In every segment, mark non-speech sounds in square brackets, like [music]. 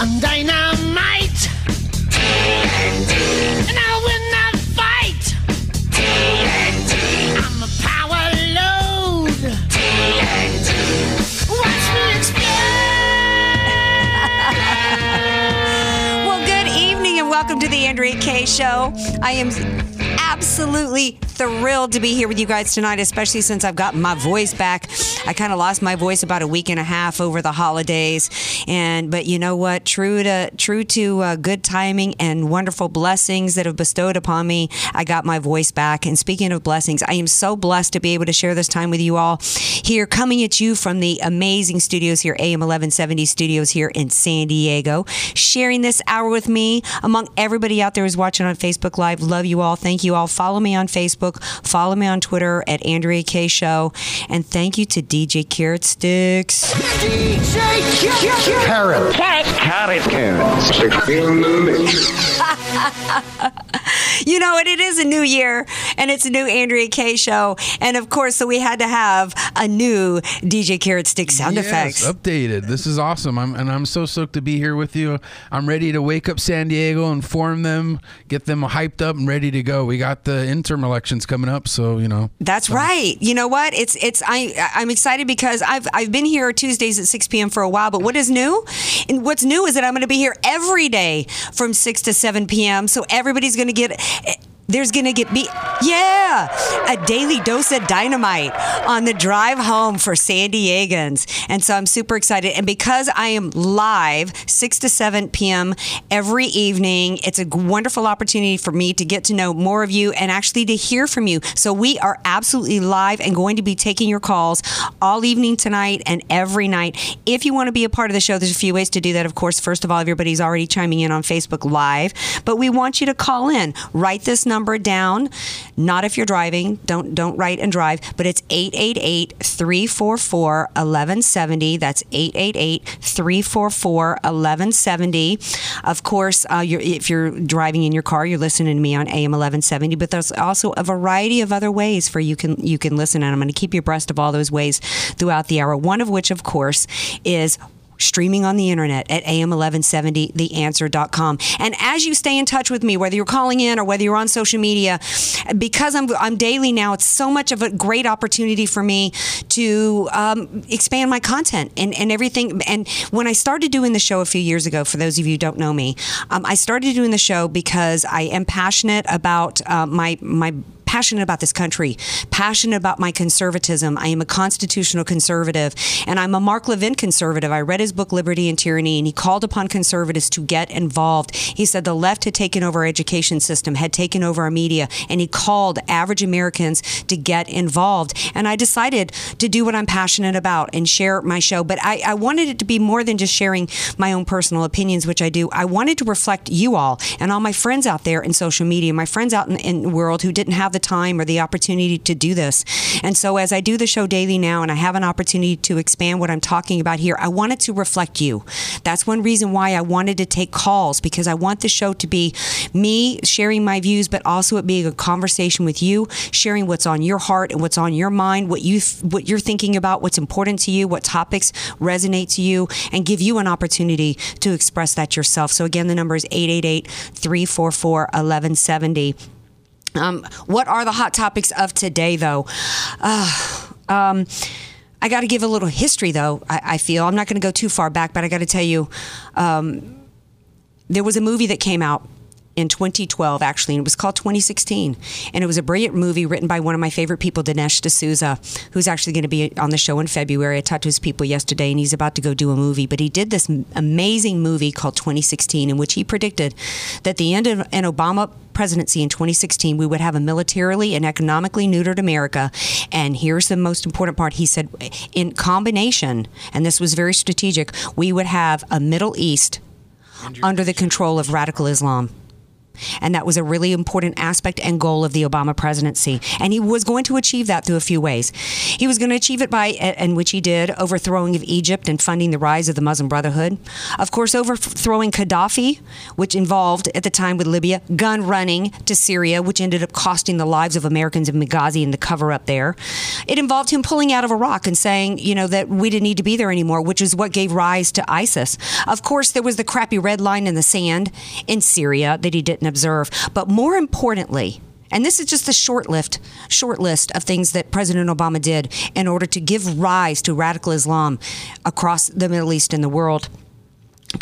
I'm dynamite. TNT. And I'll win that fight. TNT. I'm a power load. TNT. Watch me explode. [laughs] Well, good evening and welcome to the Andrea Kaye Show. I am absolutely thrilled to be here with you guys tonight, especially since I've got my voice back. I kind of lost my voice about a week and a half over the holidays, and but you know what? True to true to uh, good timing and wonderful blessings that have bestowed upon me, I got my voice back. And speaking of blessings, I am so blessed to be able to share this time with you all here, coming at you from the amazing studios here, AM 1170 studios here in San Diego, sharing this hour with me among everybody out there who's watching on Facebook Live. Love you all. Thank you all. Follow me on Facebook. Follow me on Twitter at Andrea Kaye Show. And thank you to DJ Carrot Sticks. Carrot. Carrot. Carrots. In the mix. [laughs] You know, and it is a new year, and it's a new Andrea Kaye show, and of course, so we had to have a new DJ Carrot Stick sound Yes, effects. updated. This is awesome. I'm, and I'm so stoked to be here with you. I'm ready to wake up San Diego, inform them, get them hyped up and ready to go. We got the interim elections coming up, so you know. That's right. You know what? It's it's I I'm excited because I've I've been here Tuesdays at 6 p.m. for a while, but what is new? And what's new is that I'm going to be here every day from 6 to 7 p.m. So everybody's going to get. Eh, There's gonna get be yeah a daily dose of dynamite on the drive home for San Diegans, and so I'm super excited. And because I am live six to seven p.m. every evening, it's a wonderful opportunity for me to get to know more of you and actually to hear from you. So we are absolutely live and going to be taking your calls all evening tonight and every night. If you want to be a part of the show, there's a few ways to do that. Of course, first of all, everybody's already chiming in on Facebook Live, but we want you to call in. Write this number down. Not if you're driving. Don't don't write and drive, but it's 888-344-1170. That's 888-344-1170. Of course, uh, you're, if you're driving in your car, you're listening to me on AM 1170, but there's also a variety of other ways for you can you can listen and I'm going to keep you abreast of all those ways throughout the hour. One of which of course is streaming on the internet at am1170theanswer.com. And as you stay in touch with me, whether you're calling in or whether you're on social media, because I'm, I'm daily now, it's so much of a great opportunity for me to um, expand my content and, and everything. And when I started doing the show a few years ago, for those of you who don't know me, um, I started doing the show because I am passionate about uh, my, my passionate about this country, passionate about my conservatism. I am a constitutional conservative, and I'm a Mark Levin conservative. I read his book, Liberty and Tyranny, and he called upon conservatives to get involved. He said the left had taken over our education system, had taken over our media, and he called average Americans to get involved. And I decided to do what I'm passionate about and share my show. But I, I wanted it to be more than just sharing my own personal opinions, which I do. I wanted to reflect you all and all my friends out there in social media, my friends out in, in the world who didn't have the time or the opportunity to do this. And so as I do the show daily now and I have an opportunity to expand what I'm talking about here, I wanted to reflect you. That's one reason why I wanted to take calls because I want the show to be me sharing my views, but also it being a conversation with you, sharing what's on your heart and what's on your mind, what you what you're thinking about, what's important to you, what topics resonate to you, and give you an opportunity to express that yourself. So again, the number is 888 344 1170. Um, what are the hot topics of today, though? Uh, um, I got to give a little history, though. I, I feel I'm not going to go too far back, but I got to tell you, um, there was a movie that came out in 2012, actually, and it was called 2016. And it was a brilliant movie written by one of my favorite people, Dinesh D'Souza, who's actually going to be on the show in February. I talked to his people yesterday, and he's about to go do a movie. But he did this amazing movie called 2016, in which he predicted that the end of an Obama presidency in 2016, we would have a militarily and economically neutered America. And here's the most important part. He said, in combination, and this was very strategic, we would have a Middle East under the control of radical Islam. And that was a really important aspect and goal of the Obama presidency. And he was going to achieve that through a few ways. He was going to achieve it by, and which he did, overthrowing of Egypt and funding the rise of the Muslim Brotherhood. Of course, overthrowing Gaddafi, which involved, at the time with Libya, gun running to Syria, which ended up costing the lives of Americans in Benghazi and the cover up there. It involved him pulling out of Iraq and saying, you know, that we didn't need to be there anymore, which is what gave rise to ISIS. Of course, there was the crappy red line in the sand in Syria that he didn't observe. But more importantly, and this is just a short list, short list of things that President Obama did in order to give rise to radical Islam across the Middle East and the world.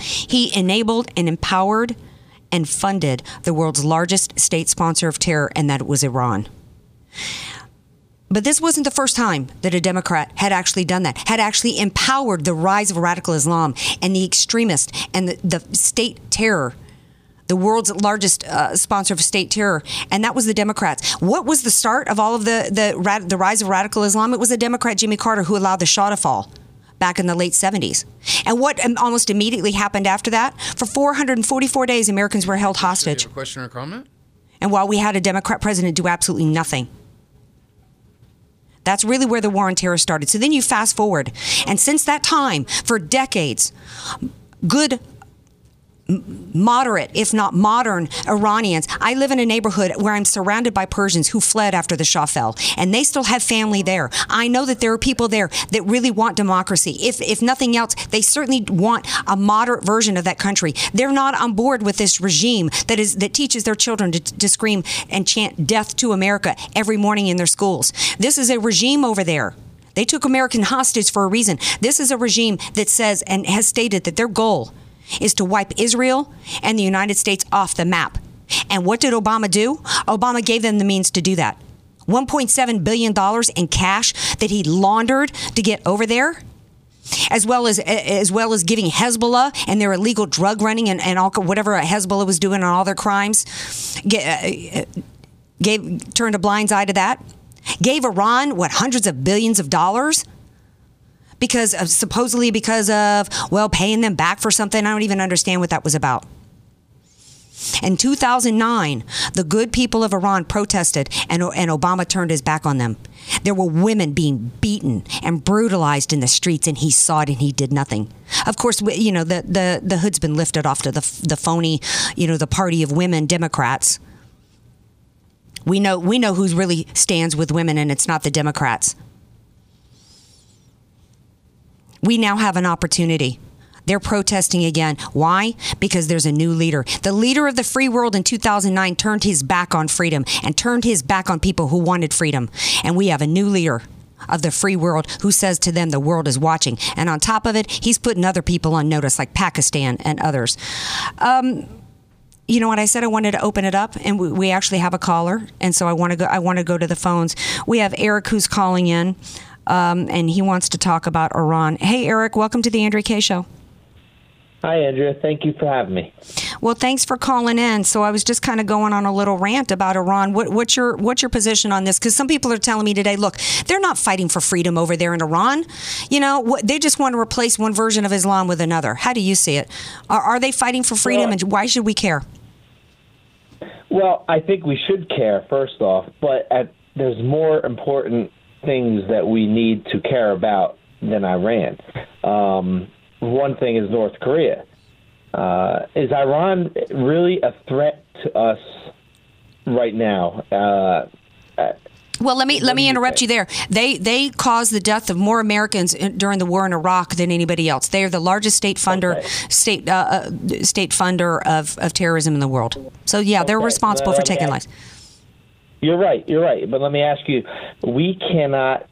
He enabled and empowered and funded the world's largest state sponsor of terror, and that was Iran. But this wasn't the first time that a Democrat had actually done that, had actually empowered the rise of radical Islam and the extremist and the, the state terror the world's largest uh, sponsor of state terror, and that was the Democrats. What was the start of all of the the, rad- the rise of radical Islam? It was the Democrat Jimmy Carter who allowed the Shah to fall back in the late 70s. And what um, almost immediately happened after that? For 444 days, Americans were held hostage. A question or comment? And while we had a Democrat president do absolutely nothing. That's really where the war on terror started. So then you fast forward. And since that time, for decades, good moderate, if not modern Iranians. I live in a neighborhood where I'm surrounded by Persians who fled after the Shah fell, and they still have family there. I know that there are people there that really want democracy. If if nothing else, they certainly want a moderate version of that country. They're not on board with this regime that is that teaches their children to, to scream and chant death to America every morning in their schools. This is a regime over there. They took American hostage for a reason. This is a regime that says and has stated that their goal is to wipe Israel and the United States off the map. And what did Obama do? Obama gave them the means to do that. $1.7 billion in cash that he laundered to get over there. As well as as well as giving Hezbollah and their illegal drug running and, and all whatever Hezbollah was doing and all their crimes, uh, gave turned a blind eye to that. Gave Iran what hundreds of billions of dollars because of, supposedly because of well paying them back for something. I don't even understand what that was about. In 2009, the good people of Iran protested and, and Obama turned his back on them. There were women being beaten and brutalized in the streets, and he saw it and he did nothing. Of course, you know, the, the, the hood's been lifted off to the, the phony, you know, the party of women Democrats. We know, we know who really stands with women, and it's not the Democrats. We now have an opportunity. They're protesting again. Why? Because there's a new leader. The leader of the free world in 2009 turned his back on freedom and turned his back on people who wanted freedom. And we have a new leader of the free world who says to them the world is watching. And on top of it, he's putting other people on notice, like Pakistan and others. Um, you know what I said? I wanted to open it up, and we, we actually have a caller, and so I want to go. I want to go to the phones. We have Eric who's calling in um, and he wants to talk about Iran. Hey, Eric, welcome to the Andrea Kaye Show. Hi, Andrea. Thank you for having me. Well, thanks for calling in. So I was just kind of going on a little rant about Iran. What, what's your what's your position on this? Because some people are telling me today, look, they're not fighting for freedom over there in Iran. You know, they just want to replace one version of Islam with another. How do you see it? Are, are they fighting for freedom, well, and why should we care? Well, I think we should care first off, but at, there's more important things that we need to care about than Iran. Um, one thing is North Korea. Uh, is Iran really a threat to us right now? Uh, well, let me let me interrupt you there. They they caused the death of more Americans during the war in Iraq than anybody else. They are the largest state funder okay. state uh, uh, state funder of, of terrorism in the world. So yeah, they're okay. responsible for taking lives. You're right. You're right. But let me ask you: we cannot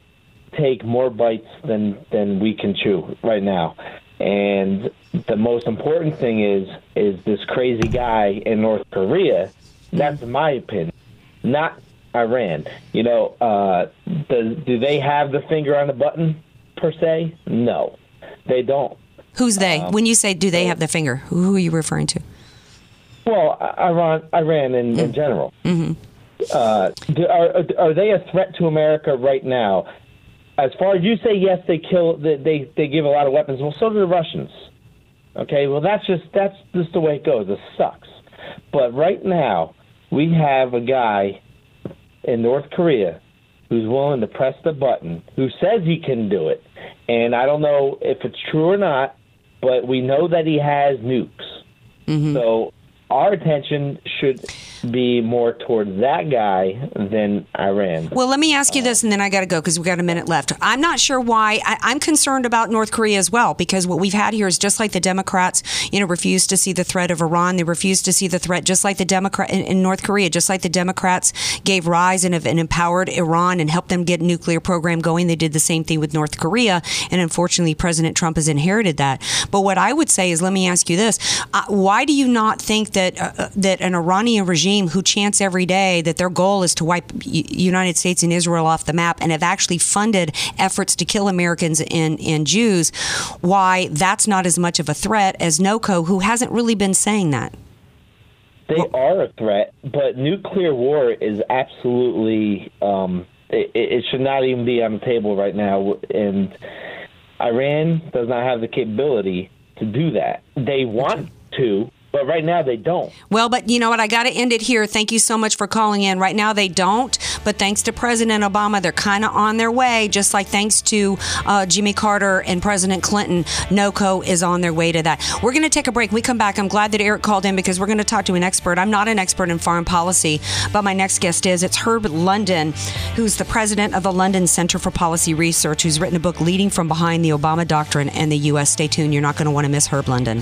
take more bites than than we can chew right now. And the most important thing is is this crazy guy in North Korea. That's my opinion, not Iran. You know, uh, does, do they have the finger on the button per se? No, they don't. Who's they? Um, when you say do they have the finger, who are you referring to? Well, Iran, Iran in, mm. in general. Mm-hmm. Uh, are are they a threat to America right now? As far as you say, yes, they kill. They they give a lot of weapons. Well, so do the Russians. Okay, well that's just that's just the way it goes. It sucks. But right now, we have a guy in North Korea who's willing to press the button, who says he can do it. And I don't know if it's true or not, but we know that he has nukes. So our attention should be more towards that guy than Iran. Well, let me ask you this, and then I got to go because we got a minute left. I'm not sure why. I, I'm concerned about North Korea as well because what we've had here is just like the Democrats, you know, refuse to see the threat of Iran. They refuse to see the threat, just like the Democrat in, in North Korea, just like the Democrats gave rise and, and empowered Iran and helped them get nuclear program going. They did the same thing with North Korea, and unfortunately, President Trump has inherited that. But what I would say is, let me ask you this: uh, Why do you not think that uh, uh, that an Iranian regime who chants every day that their goal is to wipe United States and Israel off the map and have actually funded efforts to kill Americans and, and Jews, why that's not as much of a threat as NOCO, who hasn't really been saying that? They are a threat, but nuclear war is absolutely. Um, it, it should not even be on the table right now, and Iran does not have the capability to do that. They want to, but right now they don't. Well, but you know what? I got to end it here. Thank you so much for calling in. Right now, they don't, but thanks to President Obama, they're kind of on their way. Just like thanks to uh, Jimmy Carter and President Clinton, NOCO is on their way to that. We're going to take a break. When we come back. I'm glad that Eric called in because we're going to talk to an expert. I'm not an expert in foreign policy, but my next guest is. It's Herb London, who's the president of the London Center for Policy Research, who's written a book, Leading from Behind the Obama Doctrine and the U.S. Stay tuned. You're not going to want to miss Herb London.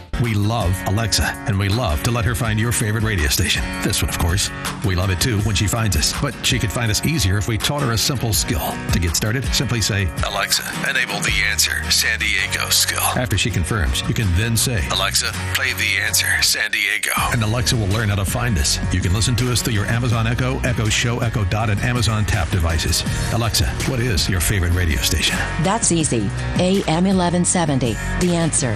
We love Alexa, and we love to let her find your favorite radio station. This one, of course. We love it too when she finds us, but she could find us easier if we taught her a simple skill. To get started, simply say, Alexa, enable the answer San Diego skill. After she confirms, you can then say, Alexa, play the answer San Diego. And Alexa will learn how to find us. You can listen to us through your Amazon Echo, Echo Show, Echo Dot, and Amazon Tap devices. Alexa, what is your favorite radio station? That's easy. AM 1170. The answer.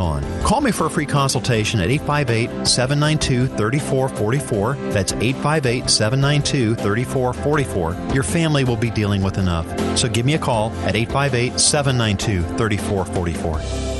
on. Call me for a free consultation at 858 792 3444. That's 858 792 3444. Your family will be dealing with enough. So give me a call at 858 792 3444.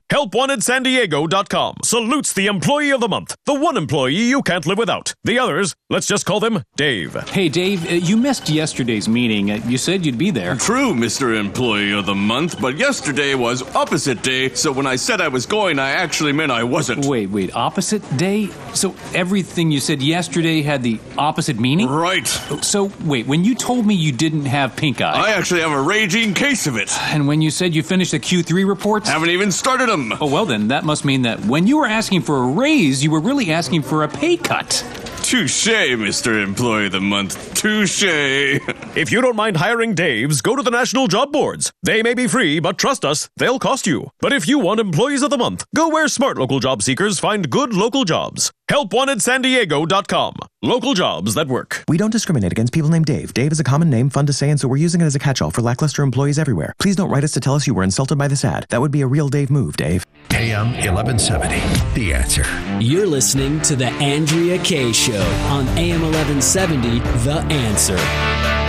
HelpWantedSanDiego.com salutes the employee of the month, the one employee you can't live without. The others, let's just call them Dave. Hey, Dave, uh, you missed yesterday's meeting. Uh, you said you'd be there. True, Mr. Employee of the Month, but yesterday was opposite day, so when I said I was going, I actually meant I wasn't. Wait, wait, opposite day? So everything you said yesterday had the opposite meaning? Right. So, wait, when you told me you didn't have pink eye. I actually have a raging case of it. And when you said you finished the Q3 reports? Haven't even started them. Oh, well, then that must mean that when you were asking for a raise, you were really asking for a pay cut. Touche, Mr. Employee of the Month. Touche. If you don't mind hiring Daves, go to the national job boards. They may be free, but trust us, they'll cost you. But if you want employees of the month, go where smart local job seekers find good local jobs. HelpWantedSanDiego.com. Local jobs that work. We don't discriminate against people named Dave. Dave is a common name, fun to say, and so we're using it as a catch-all for lackluster employees everywhere. Please don't write us to tell us you were insulted by this ad. That would be a real Dave move, Dave. AM 1170. The answer. You're listening to The Andrea Kaye Show on AM 1170, The Answer.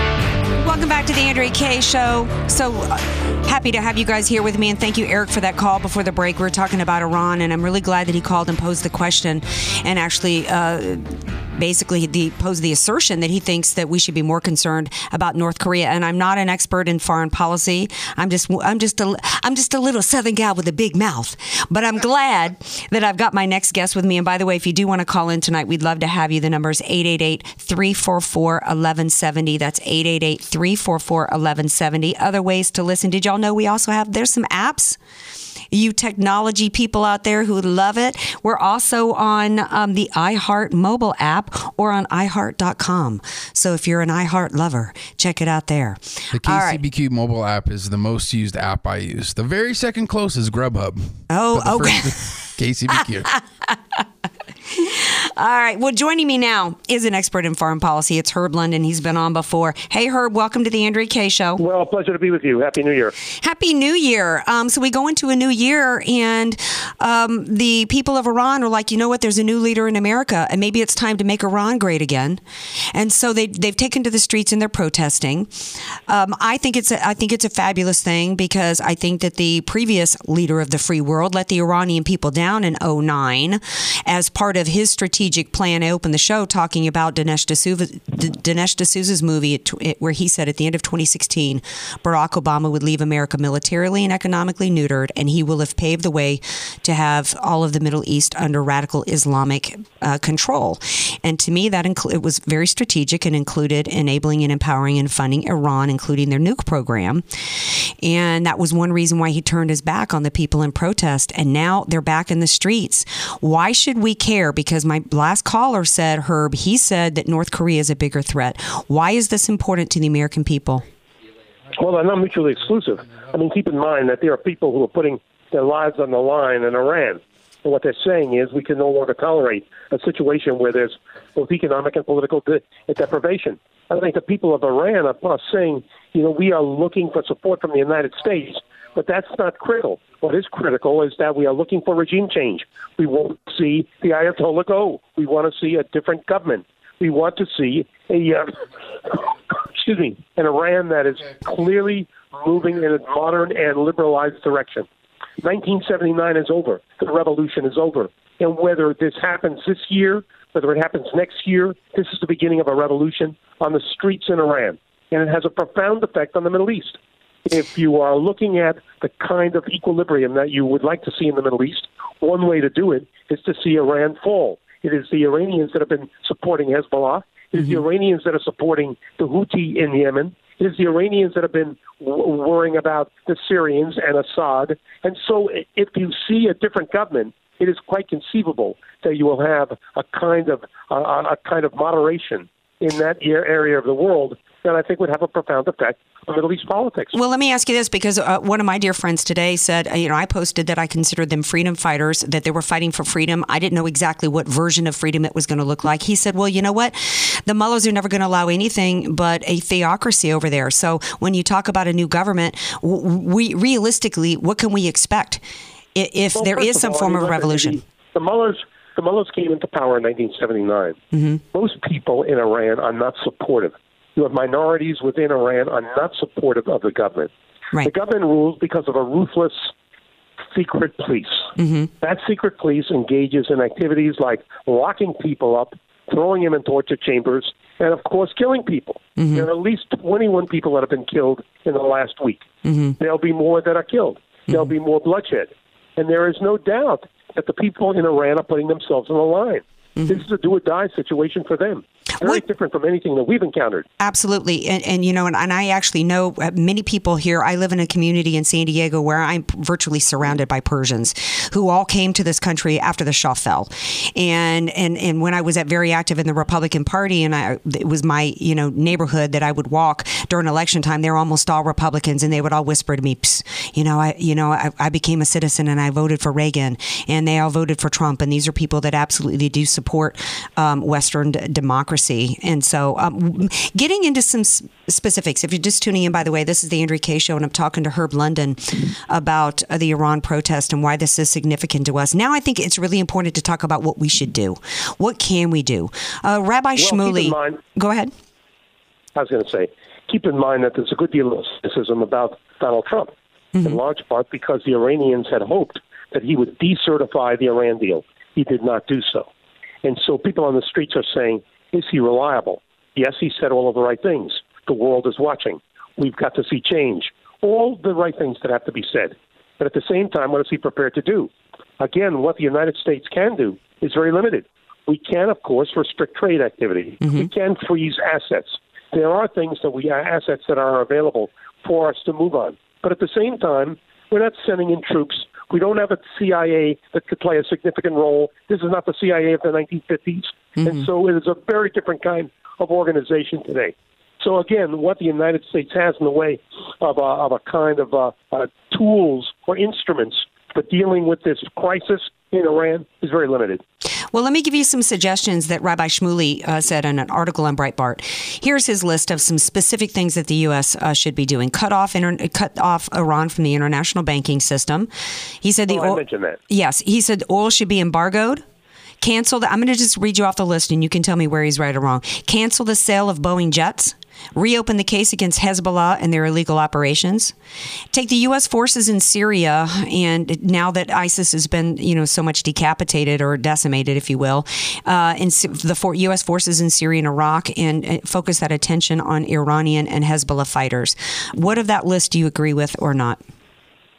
Welcome back to the Andrea Kaye Show. So uh, happy to have you guys here with me, and thank you, Eric, for that call before the break. We are talking about Iran, and I'm really glad that he called and posed the question, and actually. Uh, basically the, posed the assertion that he thinks that we should be more concerned about North Korea. And I'm not an expert in foreign policy. I'm just I'm just a I'm just a little Southern gal with a big mouth. But I'm glad that I've got my next guest with me. And by the way, if you do want to call in tonight, we'd love to have you. The number is 888-344-1170. That's 888-344-1170. Other ways to listen. Did y'all know we also have there's some apps? You technology people out there who love it. We're also on um, the iHeart mobile app or on iHeart.com. So if you're an iHeart lover, check it out there. The All right. KCBQ mobile app is the most used app I use. The very second closest Grubhub. Oh, okay. KCBQ. [laughs] All right. Well, joining me now is an expert in foreign policy. It's Herb London. He's been on before. Hey, Herb, welcome to the Andrea Kaye Show. Well, pleasure to be with you. Happy New Year. Happy New Year. Um, so we go into a new year, and um, the people of Iran are like, you know what? There's a new leader in America, and maybe it's time to make Iran great again. And so they they've taken to the streets and they're protesting. Um, I think it's a, I think it's a fabulous thing because I think that the previous leader of the free world let the Iranian people down in 09 as part of his strategic plan. I opened the show talking about Dinesh D'Souza, Dinesh D'Souza's movie where he said at the end of 2016, Barack Obama would leave America militarily and economically neutered, and he will have paved the way to have all of the Middle East under radical Islamic uh, control. And to me, that it was very strategic and included enabling and empowering and funding Iran, including their nuke program. And that was one reason why he turned his back on the people in protest. And now they're back in the streets. Why should we care? Because my last caller said, Herb, he said that North Korea is a bigger threat. Why is this important to the American people? Well, they're not mutually exclusive. I mean, keep in mind that there are people who are putting their lives on the line in Iran. And what they're saying is we can no longer tolerate a situation where there's both economic and political de- deprivation. I think the people of Iran are saying, you know, we are looking for support from the United States, but that's not critical. What is critical is that we are looking for regime change. We want to see the Ayatollah go. We want to see a different government. We want to see a, uh, [coughs] excuse me, an Iran that is clearly moving in a modern and liberalized direction. 1979 is over. The revolution is over. And whether this happens this year, whether it happens next year, this is the beginning of a revolution on the streets in Iran. And it has a profound effect on the Middle East. If you are looking at the kind of equilibrium that you would like to see in the Middle East, one way to do it is to see Iran fall. It is the Iranians that have been supporting Hezbollah. It is the mm-hmm. Iranians that are supporting the Houthi in Yemen. It is the Iranians that have been w- worrying about the Syrians and Assad. And so, if you see a different government, it is quite conceivable that you will have a kind of a, a kind of moderation in that area of the world that I think would have a profound effect on Middle East politics. Well, let me ask you this because uh, one of my dear friends today said, uh, you know, I posted that I considered them freedom fighters, that they were fighting for freedom. I didn't know exactly what version of freedom it was going to look like. He said, well, you know what? The mullahs are never going to allow anything but a theocracy over there. So when you talk about a new government, we realistically, what can we expect if Well, there of some all, form I of mean, revolution? The, the mullahs, the mullahs came into power in 1979. Mm-hmm. Most people in Iran are not supportive. You have minorities within Iran are not supportive of the government. Right. The government rules because of a ruthless secret police. Mm-hmm. That secret police engages in activities like locking people up, throwing them in torture chambers, and of course, killing people. Mm-hmm. There are at least 21 people that have been killed in the last week. Mm-hmm. There'll be more that are killed. There'll be more bloodshed. And there is no doubt that the people in Iran are putting themselves on the line. Mm-hmm. This is a do or die situation for them. Very different from anything that we've encountered. Absolutely. And, and you know, and, and I actually know uh, many people here. I live in a community in San Diego where I'm virtually surrounded by Persians who all came to this country after the Shah fell. And, and, and when I was at very active in the Republican Party and I, it was my, you know, neighborhood that I would walk during election time, they were almost all Republicans and they would all whisper to me, Psst, you know, I, you know, I, I became a citizen and I voted for Reagan and they all voted for Trump. And these are people that absolutely do support um, Western d- democracy. And so, um, getting into some s- specifics, if you're just tuning in, by the way, this is the Andrea Kaye Show, and I'm talking to Herb London about uh, the Iran protest and why this is significant to us. Now, I think it's really important to talk about what we should do. What can we do? Uh, Rabbi Well, Shmuley, mind- go ahead. I was going to say, keep in mind that there's a good deal of cynicism about Donald Trump, in large part because the Iranians had hoped that he would decertify the Iran deal. He did not do so. And so people on the streets are saying, is he reliable? Yes, he said all of the right things. The world is watching. We've got to see change. All the right things that have to be said. But at the same time, what is he prepared to do? Again, what the United States can do is very limited. We can, of course, restrict trade activity. Mm-hmm. We can freeze assets. There are things that we uh, assets that are available for us to move on. But at the same time, we're not sending in troops. We don't have a CIA that could play a significant role. This is not the CIA of the 1950s. And so it is a very different kind of organization today. So again, what the United States has in the way of a, of a kind of uh, uh, tools or instruments for dealing with this crisis in Iran is very limited. Well, let me give you some suggestions that Rabbi Shmuley uh, said in an article on Breitbart. Here's his list of some specific things that the U.S. Uh, should be doing: cut off inter- cut off Iran from the international banking system. He said the Oh, oil- yes, he said oil should be embargoed. Cancel the. I'm going to just read you off the list, and you can tell me where he's right or wrong. Cancel the sale of Boeing jets. Reopen the case against Hezbollah and their illegal operations. Take the U.S. forces in Syria, and now that ISIS has been, you know, so much decapitated or decimated, if you will, uh, the U.S. forces in Syria and Iraq, and uh, focus that attention on Iranian and Hezbollah fighters. What of that list do you agree with or not?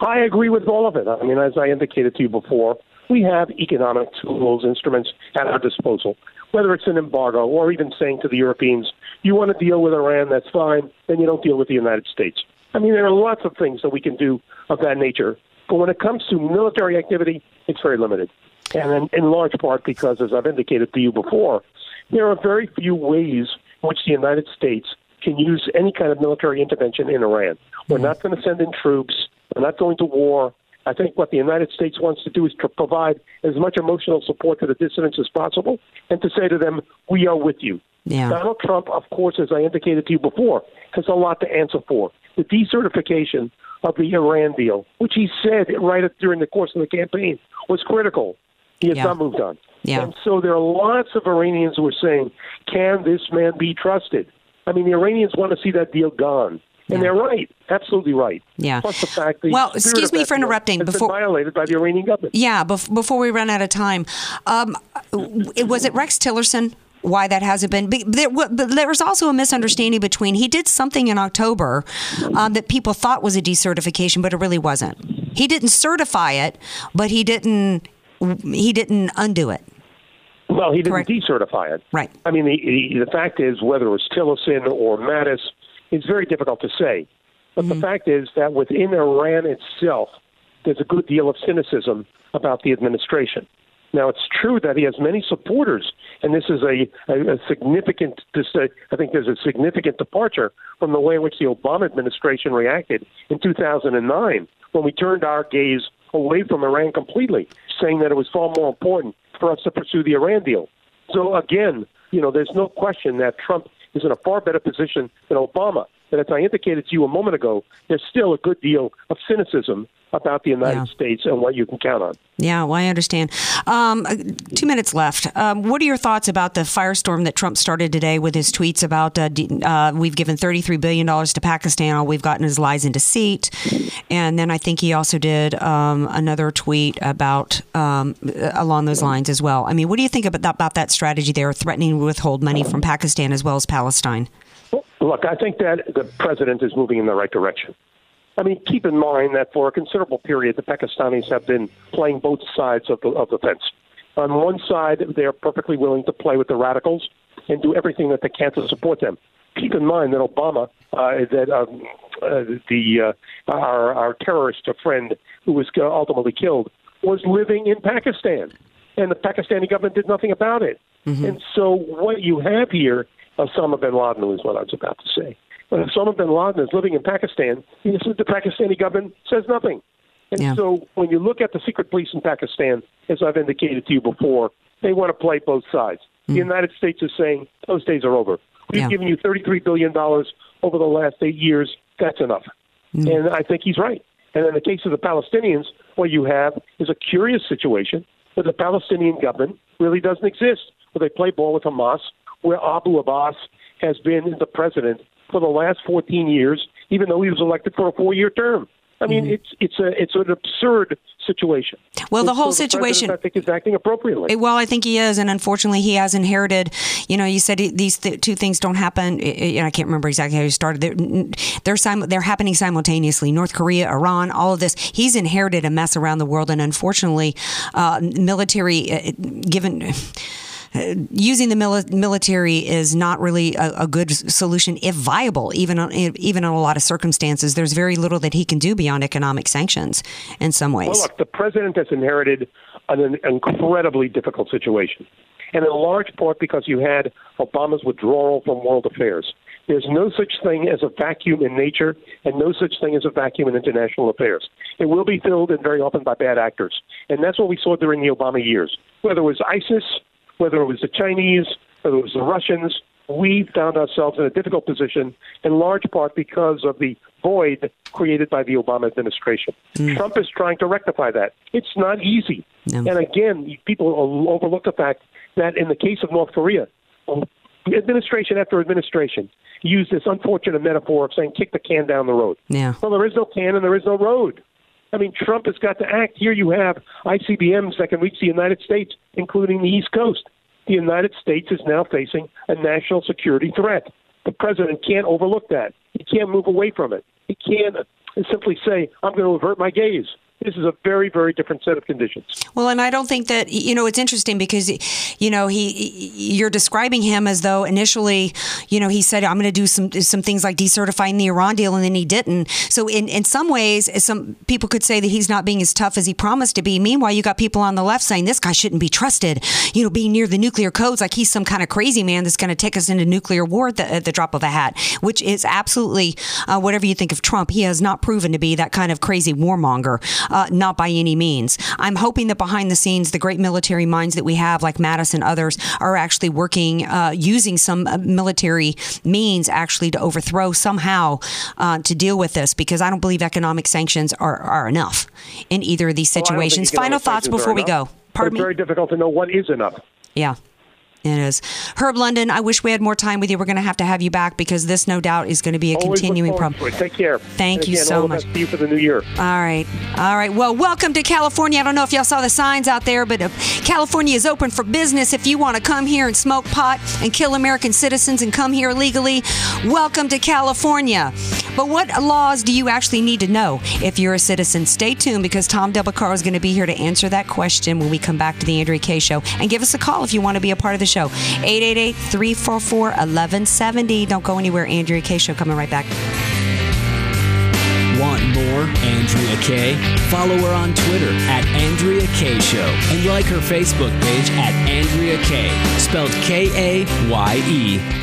I agree with all of it. I mean, as I indicated to you before, we have economic tools, instruments at our disposal, whether it's an embargo or even saying to the Europeans, you want to deal with Iran, that's fine, then you don't deal with the United States. I mean, there are lots of things that we can do of that nature. But when it comes to military activity, it's very limited. And in, in large part because, as I've indicated to you before, there are very few ways in which the United States can use any kind of military intervention in Iran. We're not going to send in troops. We're not going to war. I think what the United States wants to do is to provide as much emotional support to the dissidents as possible and to say to them, we are with you. Yeah. Donald Trump, of course, as I indicated to you before, has a lot to answer for. The decertification of the Iran deal, which he said right during the course of the campaign was critical. He has Yeah. not moved on. Yeah. And so there are lots of Iranians who are saying, can this man be trusted? I mean, the Iranians want to see that deal gone. And they're right, absolutely right. Yeah. Plus the fact that Well, excuse me for interrupting. Before been violated by the Iranian government. Yeah, bef- before we run out of time, um, was it Rex Tillerson? Why that hasn't been? Be- There, but there was also a misunderstanding between he did something in October um, that people thought was a decertification, but it really wasn't. He didn't certify it, but he didn't he didn't undo it. Well, he didn't decertify it. Right. I mean, the, the, the fact is, whether it was Tillerson or Mattis, it's very difficult to say. But Mm-hmm. the fact is that within Iran itself, there's a good deal of cynicism about the administration. Now, it's true that he has many supporters, and this is a, a, a significant. This, uh, I think there's a significant departure from the way in which the Obama administration reacted in 2009 when we turned our gaze away from Iran completely, saying that it was far more important for us to pursue the Iran deal. So again, you know, there's no question that Trump is in a far better position than Obama. And as I indicated to you a moment ago, there's still a good deal of cynicism about the United States and what you can count on. Yeah, well, I understand. Um, uh, two minutes left. Um, what are your thoughts about the firestorm that Trump started today with his tweets about uh, uh, we've given $33 billion to Pakistan, all we've gotten is lies and deceit? And then I think he also did um, another tweet about um, along those lines as well. I mean, what do you think about that, about that strategy there, threatening to withhold money from Pakistan as well as Palestine? Look, I think that the president is moving in the right direction. I mean, keep in mind that for a considerable period, the Pakistanis have been playing both sides of the, of the fence. On one side, they're perfectly willing to play with the radicals and do everything that they can to support them. Keep in mind that Obama, uh, that um, uh, the uh, our our terrorist friend who was ultimately killed was living in Pakistan, and the Pakistani government did nothing about it. And so, what you have here, Osama bin Laden is what I was about to say. But Osama bin Laden is living in Pakistan, the Pakistani government says nothing. And so when you look at the secret police in Pakistan, as I've indicated to you before, they want to play both sides. The hmm. United States is saying those days are over. We've Yeah. given you $33 billion over the last eight years. That's enough. Hmm. And I think he's right. And in the case of the Palestinians, what you have is a curious situation where the Palestinian government really doesn't exist, where they play ball with Hamas, where Abu Abbas has been the president for the last 14 years, even though he was elected for a four-year term. I mean, it's it's a it's an absurd situation. Well, the whole so situation- I think, is acting appropriately. Eh, Well, I think he is, and unfortunately, he has inherited. You know, you said he- these th- two things don't happen. I- I I can't remember exactly how you started. They're they're, sim- they're happening simultaneously. North Korea, Iran, all of this. He's inherited a mess around the world, and unfortunately, uh, military uh, given. Uh, Using the mili- military is not really a, a good solution, if viable, even even in a lot of circumstances. There's very little that he can do beyond economic sanctions, in some ways. Well, look, the president has inherited an, an incredibly difficult situation, and in large part because you had Obama's withdrawal from world affairs. There's no such thing as a vacuum in nature, and no such thing as a vacuum in international affairs. It will be filled, and very often by bad actors, and that's what we saw during the Obama years. Whether it was ISIS, whether it was the Chinese, whether it was the Russians, we found ourselves in a difficult position, in large part because of the void created by the Obama administration. Hmm. Trump is trying to rectify that. It's not easy. And again, people overlook the fact that in the case of North Korea, administration after administration used this unfortunate metaphor of saying kick the can down the road. Yeah. Well, there is no can and there is no road. I mean, Trump has got to act. Here you have ICBMs that can reach the United States, including the East Coast. The United States is now facing a national security threat. The president can't overlook that. He can't move away from it. He can't simply say, I'm going to avert my gaze. This is a very, very different set of conditions. Well, and I don't think that you know it's interesting because you know he you're describing him as though initially you know he said I'm going to do some some things like decertifying the Iran deal and then he didn't. So in in some ways, some people could say that he's not being as tough as he promised to be. Meanwhile, you got people on the left saying this guy shouldn't be trusted. You know, being near the nuclear codes like he's some kind of crazy man that's going to take us into nuclear war at the, at the drop of a hat, which is absolutely uh, whatever you think of Trump. He has not proven to be that kind of crazy warmonger. Uh, not by any means. I'm hoping that behind the scenes, the great military minds that we have, like Mattis and others, are actually working, uh, using some uh, military means actually to overthrow somehow uh, to deal with this because I don't believe economic sanctions are, are enough in either of these Well, I don't think situations. Final thoughts before we go. Pardon it's me? very difficult to know what is enough. Yeah. It is. Herb London, I wish we had more time with you. We're going to have to have you back because this, no doubt, is going to be a Always continuing problem. Take care. Thank And you again, so much. to you for the new year. All right. All right. Well, welcome to California. I don't know if y'all saw the signs out there, but uh, California is open for business. If you want to come here and smoke pot and kill American citizens and come here legally, welcome to California. But what laws do you actually need to know if you're a citizen? Stay tuned because Tom Del Beccaro is going to be here to answer that question when we come back to the Andrea Kaye Show. And give us a call if you want to be a part of the show. 888 344 1170. Don't go anywhere. Andrea Kaye Show coming right back. Want more Andrea Kaye? Follow her on Twitter at Andrea Kaye Show and like her Facebook page at Andrea Kaye, spelled K A Y E.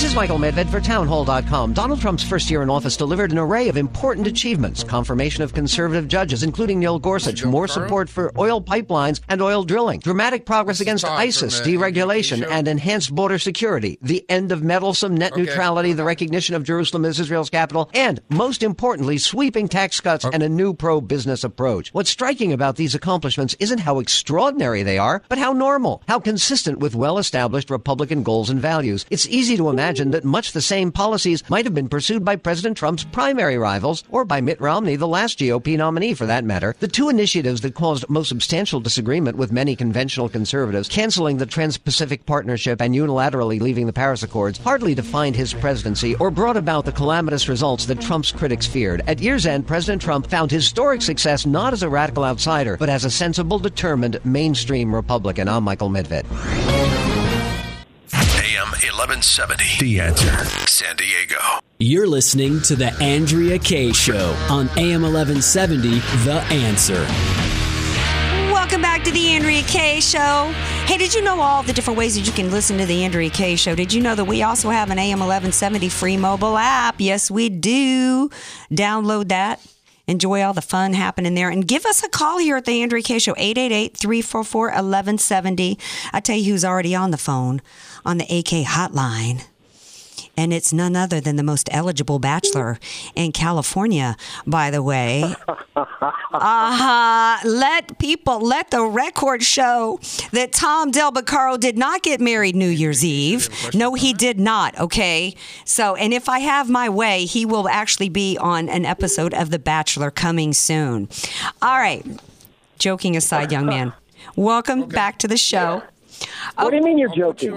This is Michael Medved for Townhall.com. Donald Trump's first year in office delivered an array of important achievements. Confirmation of conservative judges, including Neil Gorsuch, more support for oil pipelines and oil drilling, dramatic progress against ISIS, deregulation, and enhanced border security, the end of meddlesome net neutrality, the recognition of Jerusalem as Israel's capital, and, most importantly, sweeping tax cuts and a new pro-business approach. What's striking about these accomplishments isn't how extraordinary they are, but how normal, how consistent with well-established Republican goals and values. It's easy to imagine that much the same policies might have been pursued by President Trump's primary rivals or by Mitt Romney, the last GOP nominee for that matter. The two initiatives that caused most substantial disagreement with many conventional conservatives, canceling the Trans-Pacific Partnership and unilaterally leaving the Paris Accords, hardly defined his presidency or brought about the calamitous results that Trump's critics feared. At year's end, President Trump found historic success not as a radical outsider, but as a sensible, determined, mainstream Republican. I'm Michael Medved. AM 1170. The answer. San Diego. You're listening to The Andrea Kaye Show on AM 1170, The Answer. Welcome back to the Andrea Kaye Show. Hey, did you know all the different ways that you can listen to the Andrea Kaye Show? Did you know that we also have an AM 1170 free mobile app? Yes, we do. Download that. Enjoy all the fun happening there. And give us a call here at the Andrea Kaye Show, 888 344 1170. I tell you who's already on the phone on the AK hotline. And it's none other than the most eligible bachelor in California, by the way. [laughs] Uh-huh. Let people, let the record show that Tom Del Beccaro did not get married New Year's Eve. No, he did not, okay? So, and if I have my way, he will actually be on an episode of The Bachelor coming soon. All right. Joking aside, young man. Welcome back to the show. What do you mean you're joking?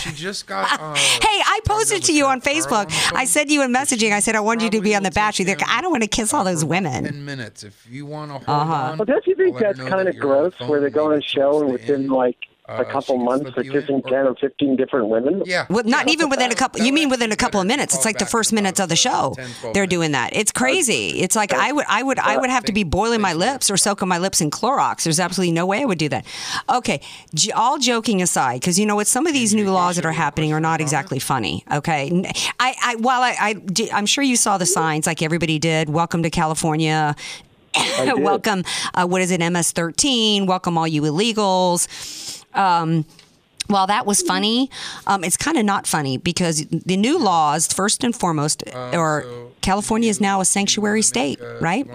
she just got. [laughs] Uh, Hey, I posted to you on Facebook. I sent you a messaging. I said I wanted you to be on the Bachelor. You're like, I don't want to kiss all those women. Ten minutes. If you want to hold Uh-huh. on. Well, don't you think I'll that's kind of you're on the gross where they go on a show and within like a couple months they're kissing 10 or 15 different women? Yeah. Well, not even within a couple. You mean within a couple of minutes? It's like the first minutes of the show. They're doing that. It's crazy. It's like I would, I would, I would have to be boiling my lips or soaking my lips in Clorox. There's absolutely no way I would do that. Okay, all joking aside, because you know what, some of these new laws that are happening are not exactly funny. Okay, N- I, I while I, I, di- I'm sure you saw the signs like everybody did. Welcome to California. [laughs] Welcome. Uh, what is it? MS13. Welcome all you illegals. Um, while that was funny, um, it's kind of not funny because the new laws, first and foremost, are California is now a sanctuary state, right?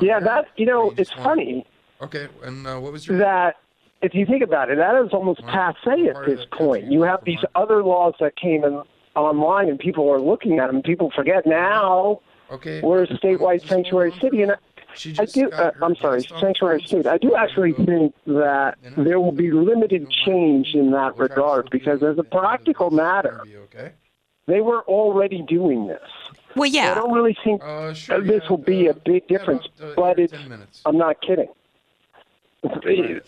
Yeah, that, you know, it's funny Okay, and uh, what was your? that if you think about it, that is almost passe at this point. You have these other laws that came in online and people are looking at them. People forget now Okay. we're a statewide sanctuary city. And I, I do, uh, I'm sorry, sanctuary state. I do actually think that there will be limited change in that regard because as a practical matter, they were already doing this. Well, yeah. I don't really think uh, this will be a big difference, but it's, I'm not kidding.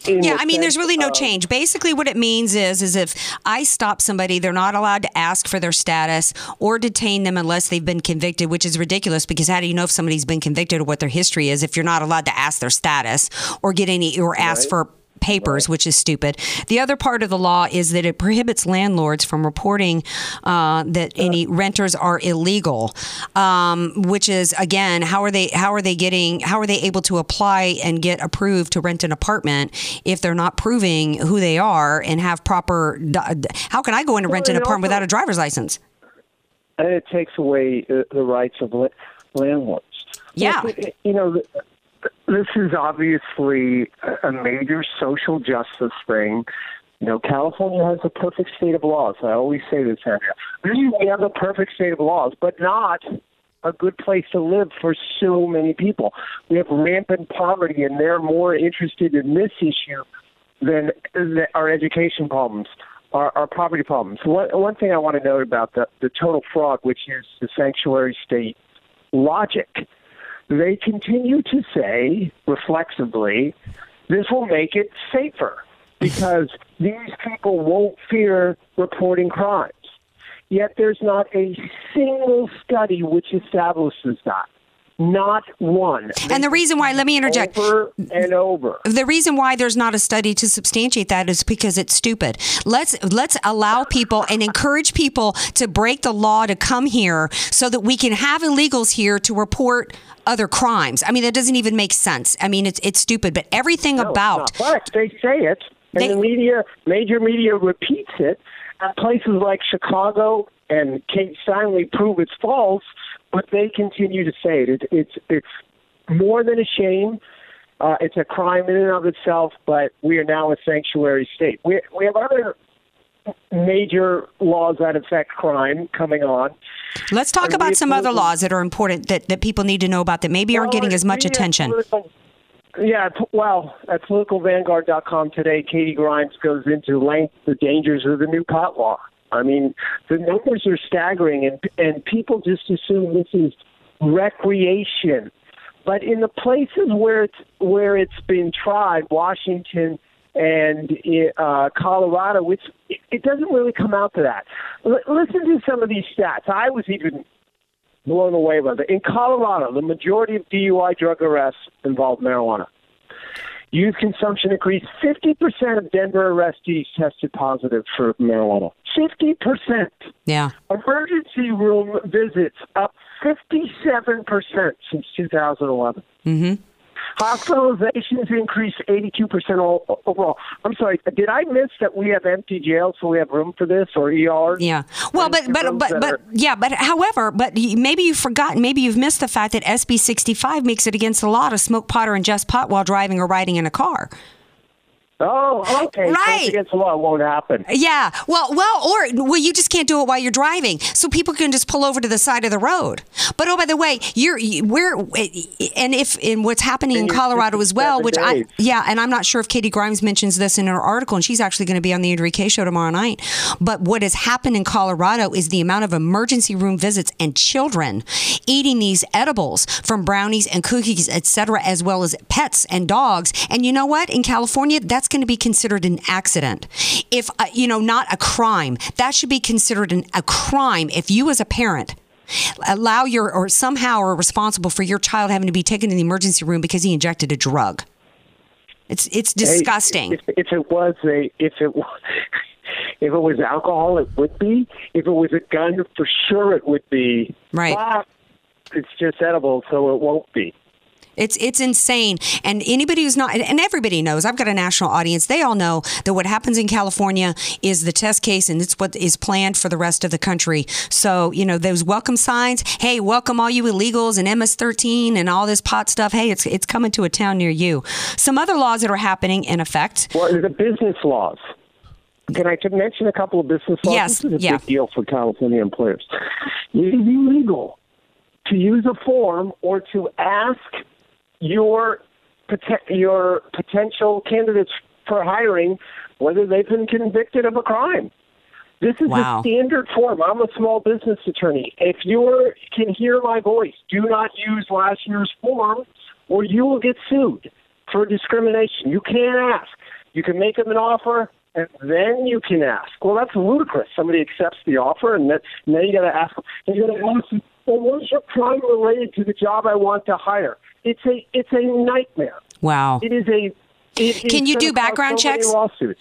Yeah, I mean, there's really no change. Basically, what it means is, is if I stop somebody, they're not allowed to ask for their status or detain them unless they've been convicted, which is ridiculous because how do you know if somebody's been convicted or what their history is if you're not allowed to ask their status or get any or ask Right. for papers, which is stupid. The other part of the law is that it prohibits landlords from reporting uh, that any renters are illegal, um, which is again, how are they how are they getting how are they able to apply and get approved to rent an apartment if they're not proving who they are and have proper? How can I go in to rent an Well, and apartment without a driver's license? and it takes away uh, the rights of landlords. Yeah. You know, this is obviously a- major social justice thing. You know, California has a perfect state of laws. I always say this. We have a perfect state of laws, but not a good place to live for so many people. We have rampant poverty, and they're more interested in this issue than than our education problems, our, our poverty problems. One, one thing I want to note about the, the total fraud, which is the sanctuary state logic, they continue to say reflexively, this will make it safer because [laughs] these people won't fear reporting crimes. Yet there's not a single study which establishes that. Not one. And the reason why, let me interject. Over and over. The reason why there's not a study to substantiate that is because it's stupid. Let's let's allow people and encourage people to break the law to come here so that we can have illegals here to report other crimes. I mean, that doesn't even make sense. I mean, it's it's stupid. But everything about But they say it, and the media, major media repeats it, and places like Chicago and Kate Steinle prove it's false, but they continue to say it. it it's it's more than a shame. Uh, it's a crime in and of itself, but we are now a sanctuary state. We we have other major laws that affect crime coming on. Let's talk And about some other laws that are important that, that people need to know about that maybe aren't getting as much attention. political- Yeah, well, at politicalvanguard.com today, Katie Grimes goes into length the dangers of the new pot law. I mean, the numbers are staggering, and and people just assume this is recreation. But in the places where it's where it's been tried, Washington and uh, Colorado, it's, it, doesn't really come out to that. L- listen to some of these stats. I was even blown away by it. In Colorado, the majority of DUI drug arrests involve marijuana. Youth consumption increased. 50% of Denver arrestees tested positive for marijuana. 50%. Yeah. Emergency room visits up 57% since 2011. Mm-hmm. Hospitalizations increased 82% all, overall. I'm sorry, did I miss that we have empty jails, so we have room for this, or ERs? Yeah. Well, but but but but yeah, but however, but maybe you've forgotten, maybe you've missed the fact that SB 65 makes it against the law to smoke pot or ingest pot while driving or riding in a car. Oh, okay. Right. Against the law, it won't happen. Yeah. Well, well, or well, you just can't do it while you're driving, so people can just pull over to the side of the road. But oh, by the way, you're you- we're eh, and if in what's happening in Colorado as well, which I yeah, and I'm not sure if Katie Grimes mentions this in her article, and she's actually going to be on the Kaye show tomorrow night. But what has happened in Colorado is the amount of emergency room visits and children eating these edibles from brownies and cookies, etc., as well as pets and dogs. And you know what? In California, that's going to be considered an accident. If uh, you know, not a crime. That should be considered an, a crime if you, as a parent. Allow your or somehow are responsible for your child having to be taken to the emergency room because he injected a drug. It's it's Hey, disgusting. if, if it was a, if it was, [laughs] if it was alcohol, it would be. If it was a gun, for sure it would be. Right. But it's just edible, so it won't be. It's it's insane. And anybody who's not and everybody knows, I've got a national audience. They all know that what happens in California is the test case and it's what is planned for the rest of the country. So, you know, those welcome signs, hey, welcome all you illegals and MS13 and all this pot stuff. Hey, it's it's coming to a town near you. Some other laws that are happening in effect. Well, the business laws. Can I mention a couple of business laws? Yes, This is a yeah. big deal for California employers. It is illegal to use a form or to ask your your potential candidates for hiring whether they've been convicted of a crime. This is Wow. a standard form. I'm a small business attorney. If you can hear my voice, do not use last year's form, or you will get sued for discrimination. You can't ask. You can make them an offer, and then you can ask. Well, that's ludicrous. Somebody accepts the offer, and then, then you got to ask. them. And you got to ask them, well, what's your crime related to the job I want to hire? It's a it's a nightmare. Wow. It is a. it Can you do background so checks?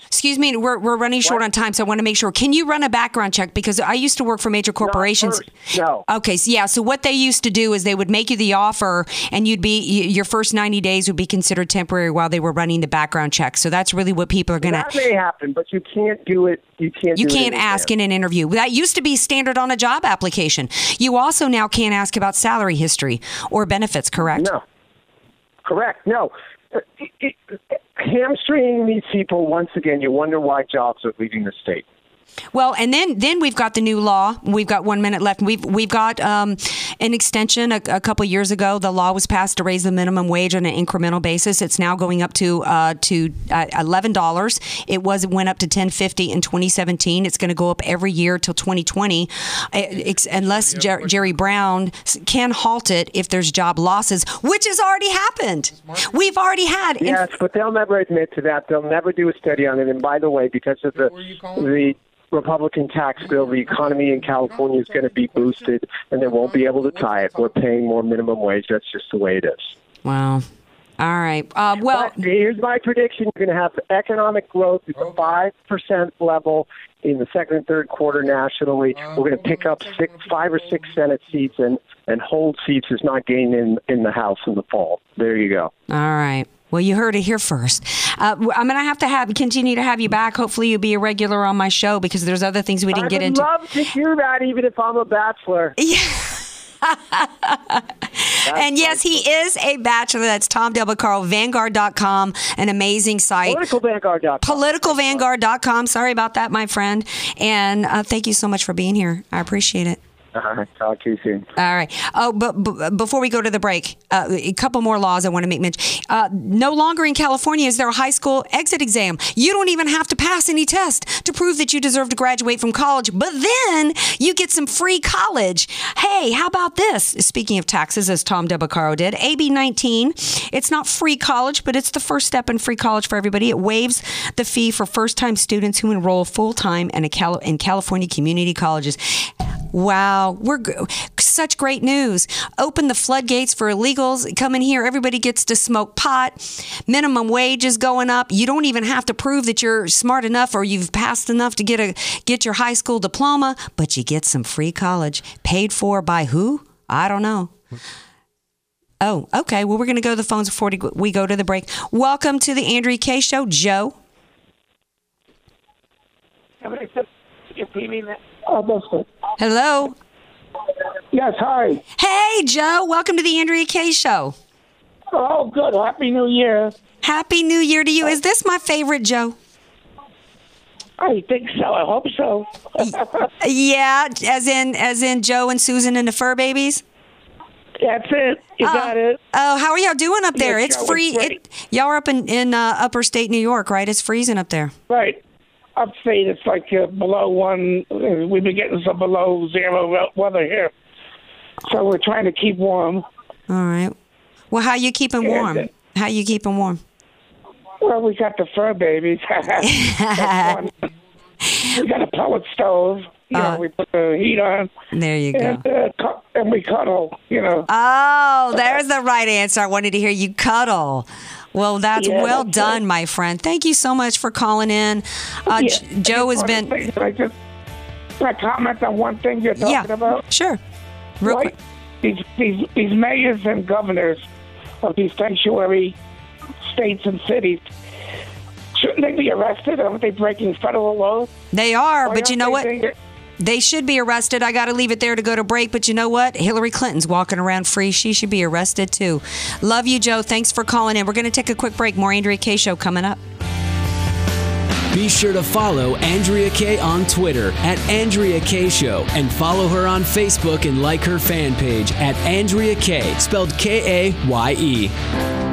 Excuse me, we're, we're running short on time, so I want to make sure. Can you run a background check? Because I used to work for major corporations. No. Okay, so yeah. So what they used to do is they would make you the offer, and you'd be your first ninety days would be considered temporary while they were running the background check. So that's really what people are gonna. That may happen, but you can't do it. You can't. You can't ask in an interview. That used to be standard on a job application. You also now can't ask about salary history or benefits, correct? No. Correct. No. Uh, it- it- hamstringing these people once again. You wonder why jobs are leaving the state. Well, and then then we've got the new law. We've got one minute left. We've we've got um, an extension. A, a couple years ago, the law was passed to raise the minimum wage on an incremental basis. It's now going up to uh, to uh, eleven dollars. It was it went up to ten fifty in 2017. It's going to go up every year till 2020, uh, unless Jer- Jerry Brown can halt it if there's job losses, which has already happened. We've already had. in- Yes, but they'll never admit to that. They'll never do a study on it. And by the way, because of the the Republican tax bill, the economy in California is going to be boosted, and they won't be able to tie it. We're paying more minimum wage. That's just the way it is. Wow. All right. Uh, well, But here's my prediction: you're going to have economic growth at the five percent level in the second and third quarter nationally. We're going to pick up six, five or six Senate seats and and hold seats is not gained in in the House in the fall. There you go. All right. Well, you heard it here first. Uh, I'm going to have to have continue to have you back. Hopefully, you'll be a regular on my show because there's other things we didn't get into. I'd love to hear that, even if I'm a bachelor. [laughs] Yeah. and yes, he is a bachelor. That's Tom Del Beccaro, Vanguard.com, an amazing site. PoliticalVanguard.com. PoliticalVanguard.com. Sorry about that, my friend. And uh, thank you so much for being here. I appreciate it. Uh, talk to you soon. All right. Oh, but, but before we go to the break, uh, a couple more laws I want to make mention. Uh, no longer in California is there a high school exit exam. You don't even have to pass any test to prove that you deserve to graduate from college, but then you get some free college. Hey, how about this? Speaking of taxes, as Tom Del Beccaro did, AB 19, it's not free college, but it's the first step in free college for everybody. It waives the fee for first time students who enroll full time in, Cal- in California community colleges. Wow, we're g- such great news. Open the floodgates for illegals. Come in here, everybody gets to smoke pot. Minimum wage is going up. You don't even have to prove that you're smart enough or you've passed enough to get a get your high school diploma, but you get some free college paid for by who? I don't know. Oh, okay. Well, we're going to go to the phones before we go to the break. Welcome to the Andrea Kaye Show, Joe. Hello. Yes, hi. Hey, Joe. Welcome to the Andrea Kaye Show. Oh, good. Happy New Year. Happy New Year to you. Is this my favorite, Joe? I think so. I hope so. [laughs] Yeah, as in as in Joe and Susan and the fur babies. That's it. You got it. Oh, how are y'all doing up there? Yeah, it's Joe, free. great. It, y'all are up in in uh, upper state New York, right? It's freezing up there. Right. Upstate, it's like uh, below one. uh, We've been getting some below zero we- weather here. So we're trying to keep warm. All right. Well, how you keeping warm? How you keeping warm? Well, we got the fur babies. [laughs] We got a pellet stove. You know, we put the heat on. There you go. Uh, and we cuddle, you know. Oh, there's the right answer. I wanted to hear you cuddle. Well, that's Yeah, well that's done, my friend. Thank you so much for calling in. Uh, Yeah. Joe has been. that I just can I comment on one thing you're talking Yeah, about? Sure. Real Why- These, these these mayors and governors of these sanctuary states and cities shouldn't they be arrested? Aren't they breaking federal law? They are, Why but you know what? They should be arrested. I got to leave it there to go to break, but you know what? Hillary Clinton's walking around free. She should be arrested too. Love you, Joe. Thanks for calling in. We're going to take a quick break. More Andrea Kaye. Show coming up. Be sure to follow Andrea Kaye on Twitter at Andrea Kaye Show and follow her on Facebook and like her fan page at Andrea Kaye, spelled K A Y E.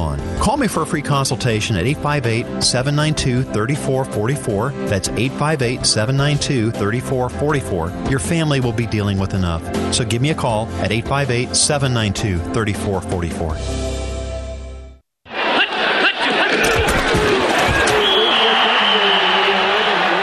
Call me for a free consultation at 858 792 3444. That's 858 792 3444. Your family will be dealing with enough. So give me a call at 858 792 3444.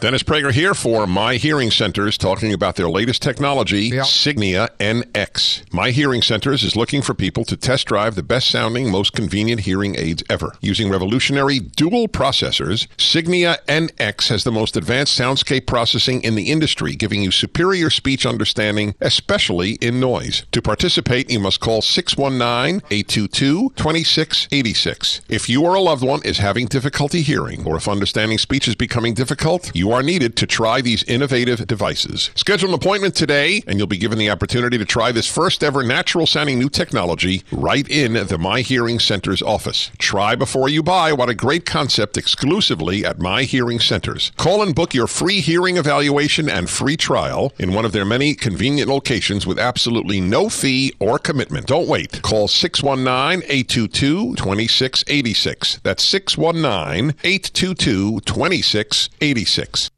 Dennis Prager here for My Hearing Centers talking about their latest technology, Signia NX. My Hearing Centers is looking for people to test drive the best sounding, most convenient hearing aids ever. Using revolutionary dual processors, Signia NX has the most advanced soundscape processing in the industry, giving you superior speech understanding, especially in noise. To participate, you must call 619-822-2686. If you or a loved one is having difficulty hearing, or if understanding speech is becoming difficult, you You are needed to try these innovative devices. Schedule an appointment today, and you'll be given the opportunity to try this first ever natural sounding new technology right in the My Hearing Center's office. Try before you buy. What a great concept exclusively at My Hearing Centers. Call and book your free hearing evaluation and free trial in one of their many convenient locations with absolutely no fee or commitment. Don't wait. Call 619 822 2686. That's 619 822 2686. Fox.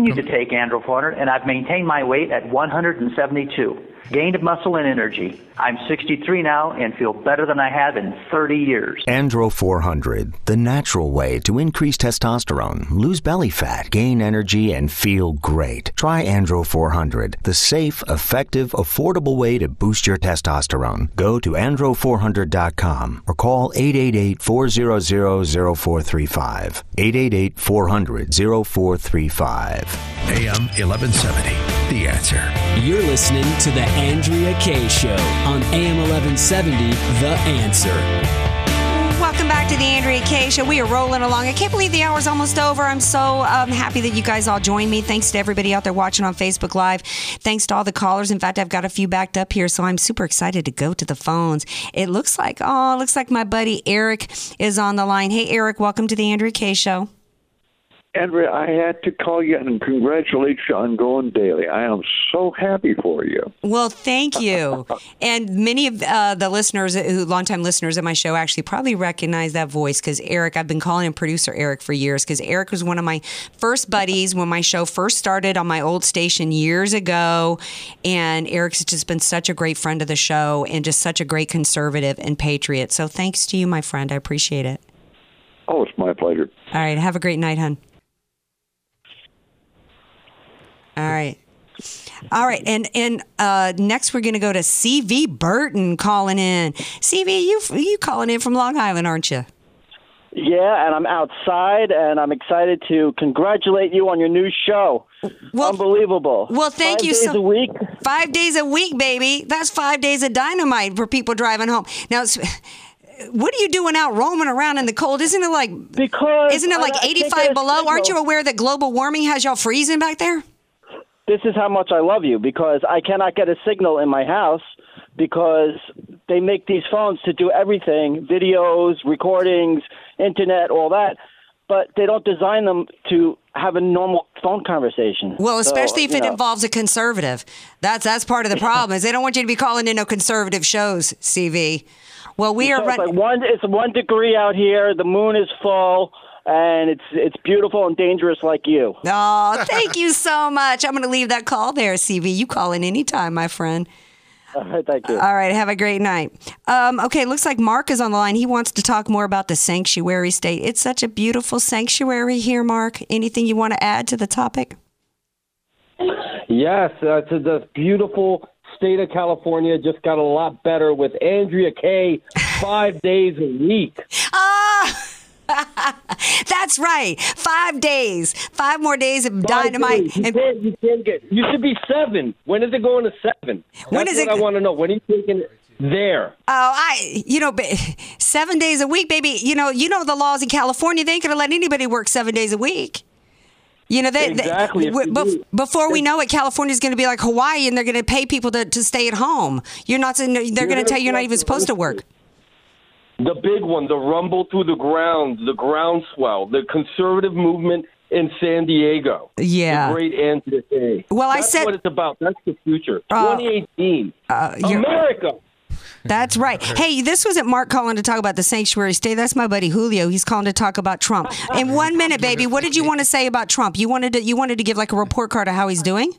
to take Andro 400 and I've maintained my weight at 172. Gained muscle and energy. I'm 63 now and feel better than I have in 30 years. Andro 400, the natural way to increase testosterone, lose belly fat, gain energy, and feel great. Try Andro 400, the safe, effective, affordable way to boost your testosterone. Go to andro400.com or call 888 400 0435. 888 400 0435. AM 1170. The answer. You're listening to the Andrea Kaye Show on AM 1170. The Answer. Welcome back to the Andrea Kaye Show. We are rolling along. I can't believe the hour's almost over. I'm so um, happy that you guys all joined me. Thanks to everybody out there watching on Facebook Live. Thanks to all the callers. In fact, I've got a few backed up here, so I'm super excited to go to the phones. It looks like, oh, it looks like my buddy Eric is on the line. Hey, Eric, welcome to the Andrea Kaye Show. Andrea, I had to call you and congratulate you on going daily. I am so happy for you. Well, thank you. [laughs] and many of uh, the listeners, who longtime listeners of my show, actually probably recognize that voice because Eric, I've been calling him producer Eric for years because Eric was one of my first buddies when my show first started on my old station years ago. And Eric's just been such a great friend of the show and just such a great conservative and patriot. So thanks to you, my friend. I appreciate it. Oh, it's my pleasure. All right. Have a great night, hon. All right. All right, and and uh, next we're going to go to CV Burton calling in. CV, you you calling in from Long Island, aren't you? Yeah, and I'm outside, and I'm excited to congratulate you on your new show. Unbelievable. Well, thank Five you days so a week. Five days a week, baby. That's five days of dynamite for people driving home. Now, what are you doing out roaming around in the cold? Isn't it like because isn't it like I- I 85 get a below? Aren't you aware that global warming has y'all freezing back there? This is how much I love you because I cannot get a signal in my house because they make these phones to do everything videos, recordings, internet, all that. But they don't design them to have a normal phone conversation. Well, So, especially if it know. involves a conservative. That's that's part of the problem is they don't want you to be calling in no conservative shows, CV. Well, we are So like one. It's one degree out here. The moon is full, and it's it's beautiful and dangerous like you. Oh, [laughs] thank you so much. I'm going to leave that call there, CV. You call in anytime, my friend. All right, [laughs] thank you. All right, have a great night. Um, okay, looks like Mark is on the line. He wants to talk more about the sanctuary state. It's such a beautiful sanctuary here, Mark. Anything you want to add to the topic? Yes, uh, to the beautiful state of California just got a lot better with Andrea Kaye five [laughs] days a week. Ah! That's right. Five days. Five more days of dynamite. Days. You, can't, you can't get. You should be seven. When is it going to seven? That's When is what it- I want to know. When are you taking it there? Oh, I, you know, seven days a week, baby. You know, you know the laws in California. They ain't gonna let anybody work seven days a week. You know, they, they- Exactly, if w- you bef- before we know it, California's going to be like Hawaii, and they're going to pay people to, to stay at home. You're not. They're going to gonna tell you you're not even supposed to work. The big one, the rumble through the ground, the groundswell, the conservative movement in San Diego. Yeah. The great Andrea Kaye. Well, I That's said- what it's about. That's the future. Uh, 2018. you're- America. That's right. [laughs] Hey, this wasn't Mark calling to talk about the sanctuary state. That's my buddy Julio. He's calling to talk about Trump. In [laughs] one minute, baby, what did you want to say about Trump? You wanted to you wanted to give like a report card of how he's doing.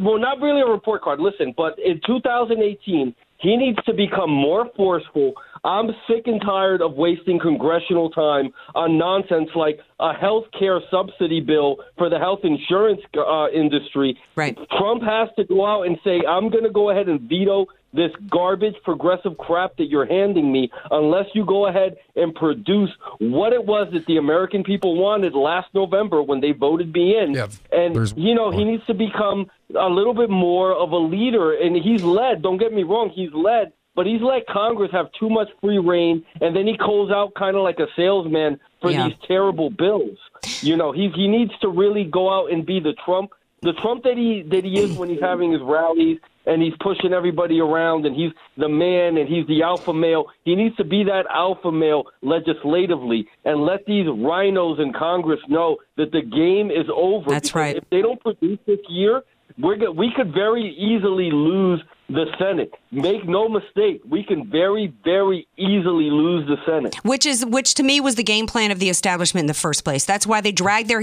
Well, not really a report card. Listen, but in 2018, he needs to become more forceful I'm sick and tired of wasting congressional time on nonsense like a health care subsidy bill for the health insurance uh, industry. Right. Trump has to go out and say, I'm going to go ahead and veto this garbage progressive crap that you're handing me unless you go ahead and produce what it was that the American people wanted last November when they voted me in. and, you know, he needs to become a little bit more of a leader. And he's led, don't get me wrong, he's led. But he's let Congress have too much free reign, and then he calls out kind of like a salesman for Yeah. these terrible bills. You know, he he needs to really go out and be the Trump, the Trump that he that he is when he's having his rallies and he's pushing everybody around and he's the man and he's the alpha male. He needs to be that alpha male legislatively and let these RINOs in Congress know that the game is over. That's right. If they don't produce this year, we're go- we could very easily lose the Senate. Make no mistake, we can very, very easily lose the Senate. which is which to me was the game plan of the establishment in the first place. That's why they dragged their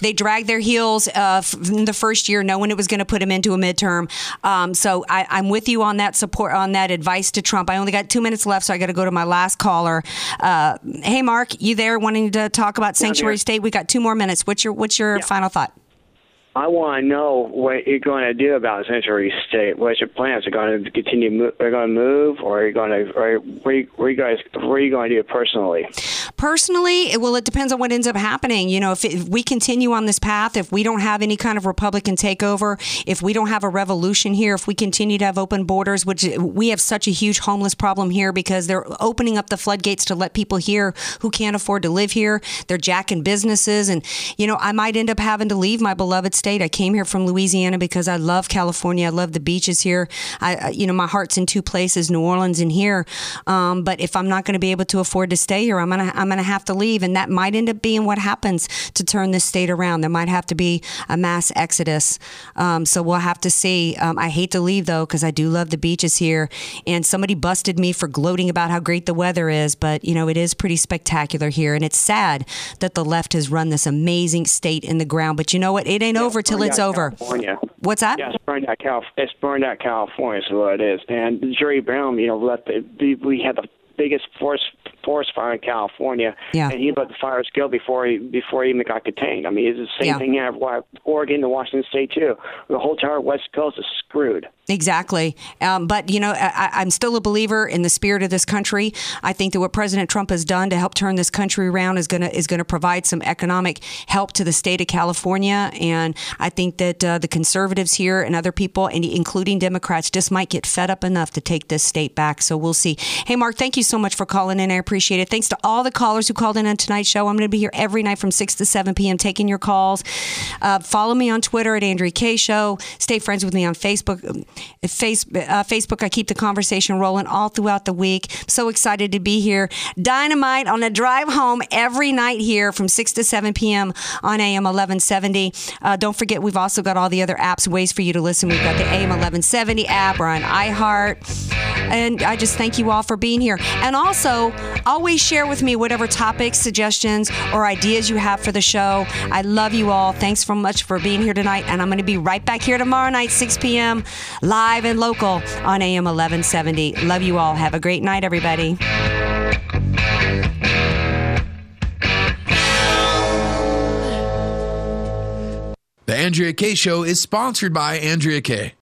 they dragged their heels uh, in the first year, knowing it was going to put him into a midterm. Um, so I, I'm with you on that support on that advice to Trump. I only got two minutes left, so I got to go to my last caller. Uh, hey, Mark, you there? Wanting to talk about sanctuary here. state? We got two more minutes. What's your what's your final thought? I want to know what you're going to do about Century State. What's your plans? Are you going to continue? mo- Are you going to move, or are you going to? Or what are you, what are you guys? Are you going to do personally? Personally, well, it depends on what ends up happening. You know, if, if we continue on this path, if we don't have any kind of Republican takeover, if we don't have a revolution here, if we continue to have open borders, which we have such a huge homeless problem here because they're opening up the floodgates to let people here who can't afford to live here. They're jacking businesses. And, you know, I might end up having to leave my beloved state. I came here from Louisiana because I love California. I love the beaches here. I, you know, my heart's in two places, New Orleans and here. Um, but if I'm not going to be able to afford to stay here, I'm gonna I'm gonna have to leave, and that might end up being what happens to turn this state around. There might have to be a mass exodus. Um, so we'll have to see. Um, I hate to leave though because I do love the beaches here, and somebody busted me for gloating about how great the weather is, but you know it is pretty spectacular here, and it's sad that the left has run this amazing state in the ground. But you know what? It ain't over till it's over. California. What's that? Yeah, it's burned out Cal. It's burned out California. Is what it is. And Jerry Brown, you know, let the, we had the biggest forest forest fire in California, Yeah. and he let the fires go before he before he even got contained. I mean, it's the same Yeah. thing here. Why Oregon and Washington State too. The whole entire West Coast is screwed. Exactly. Um, but, you know, I, I'm still a believer in the spirit of this country. I think that what President Trump has done to help turn this country around is going to is going to provide some economic help to the state of California. And I think that uh, the conservatives here and other people, and including Democrats, just might get fed up enough to take this state back. So we'll see. Hey, Mark, thank you so much for calling in. I appreciate it. Thanks to all the callers who called in on tonight's show. I'm going to be here every night from 6 to 7 p.m. taking your calls. Uh, follow me on Twitter at Andrea Kaye Show. Stay friends with me on Facebook. Face, uh, Facebook, I keep the conversation rolling all throughout the week. So excited to be here. Dynamite on the drive home every night here from 6 to 7 p.m. on AM 1170. Uh, don't forget, we've also got all the other apps, ways for you to listen. We've got the AM 1170 app. We're on iHeart. And I just thank you all for being here. And also, always share with me whatever topics, suggestions, or ideas you have for the show. I love you all. Thanks so much for being here tonight. And I'm going to be right back here tomorrow night, 6 p.m., live and local on AM 1170. Love you all. Have a great night, everybody. The Andrea Kaye Show is sponsored by Andrea Kaye.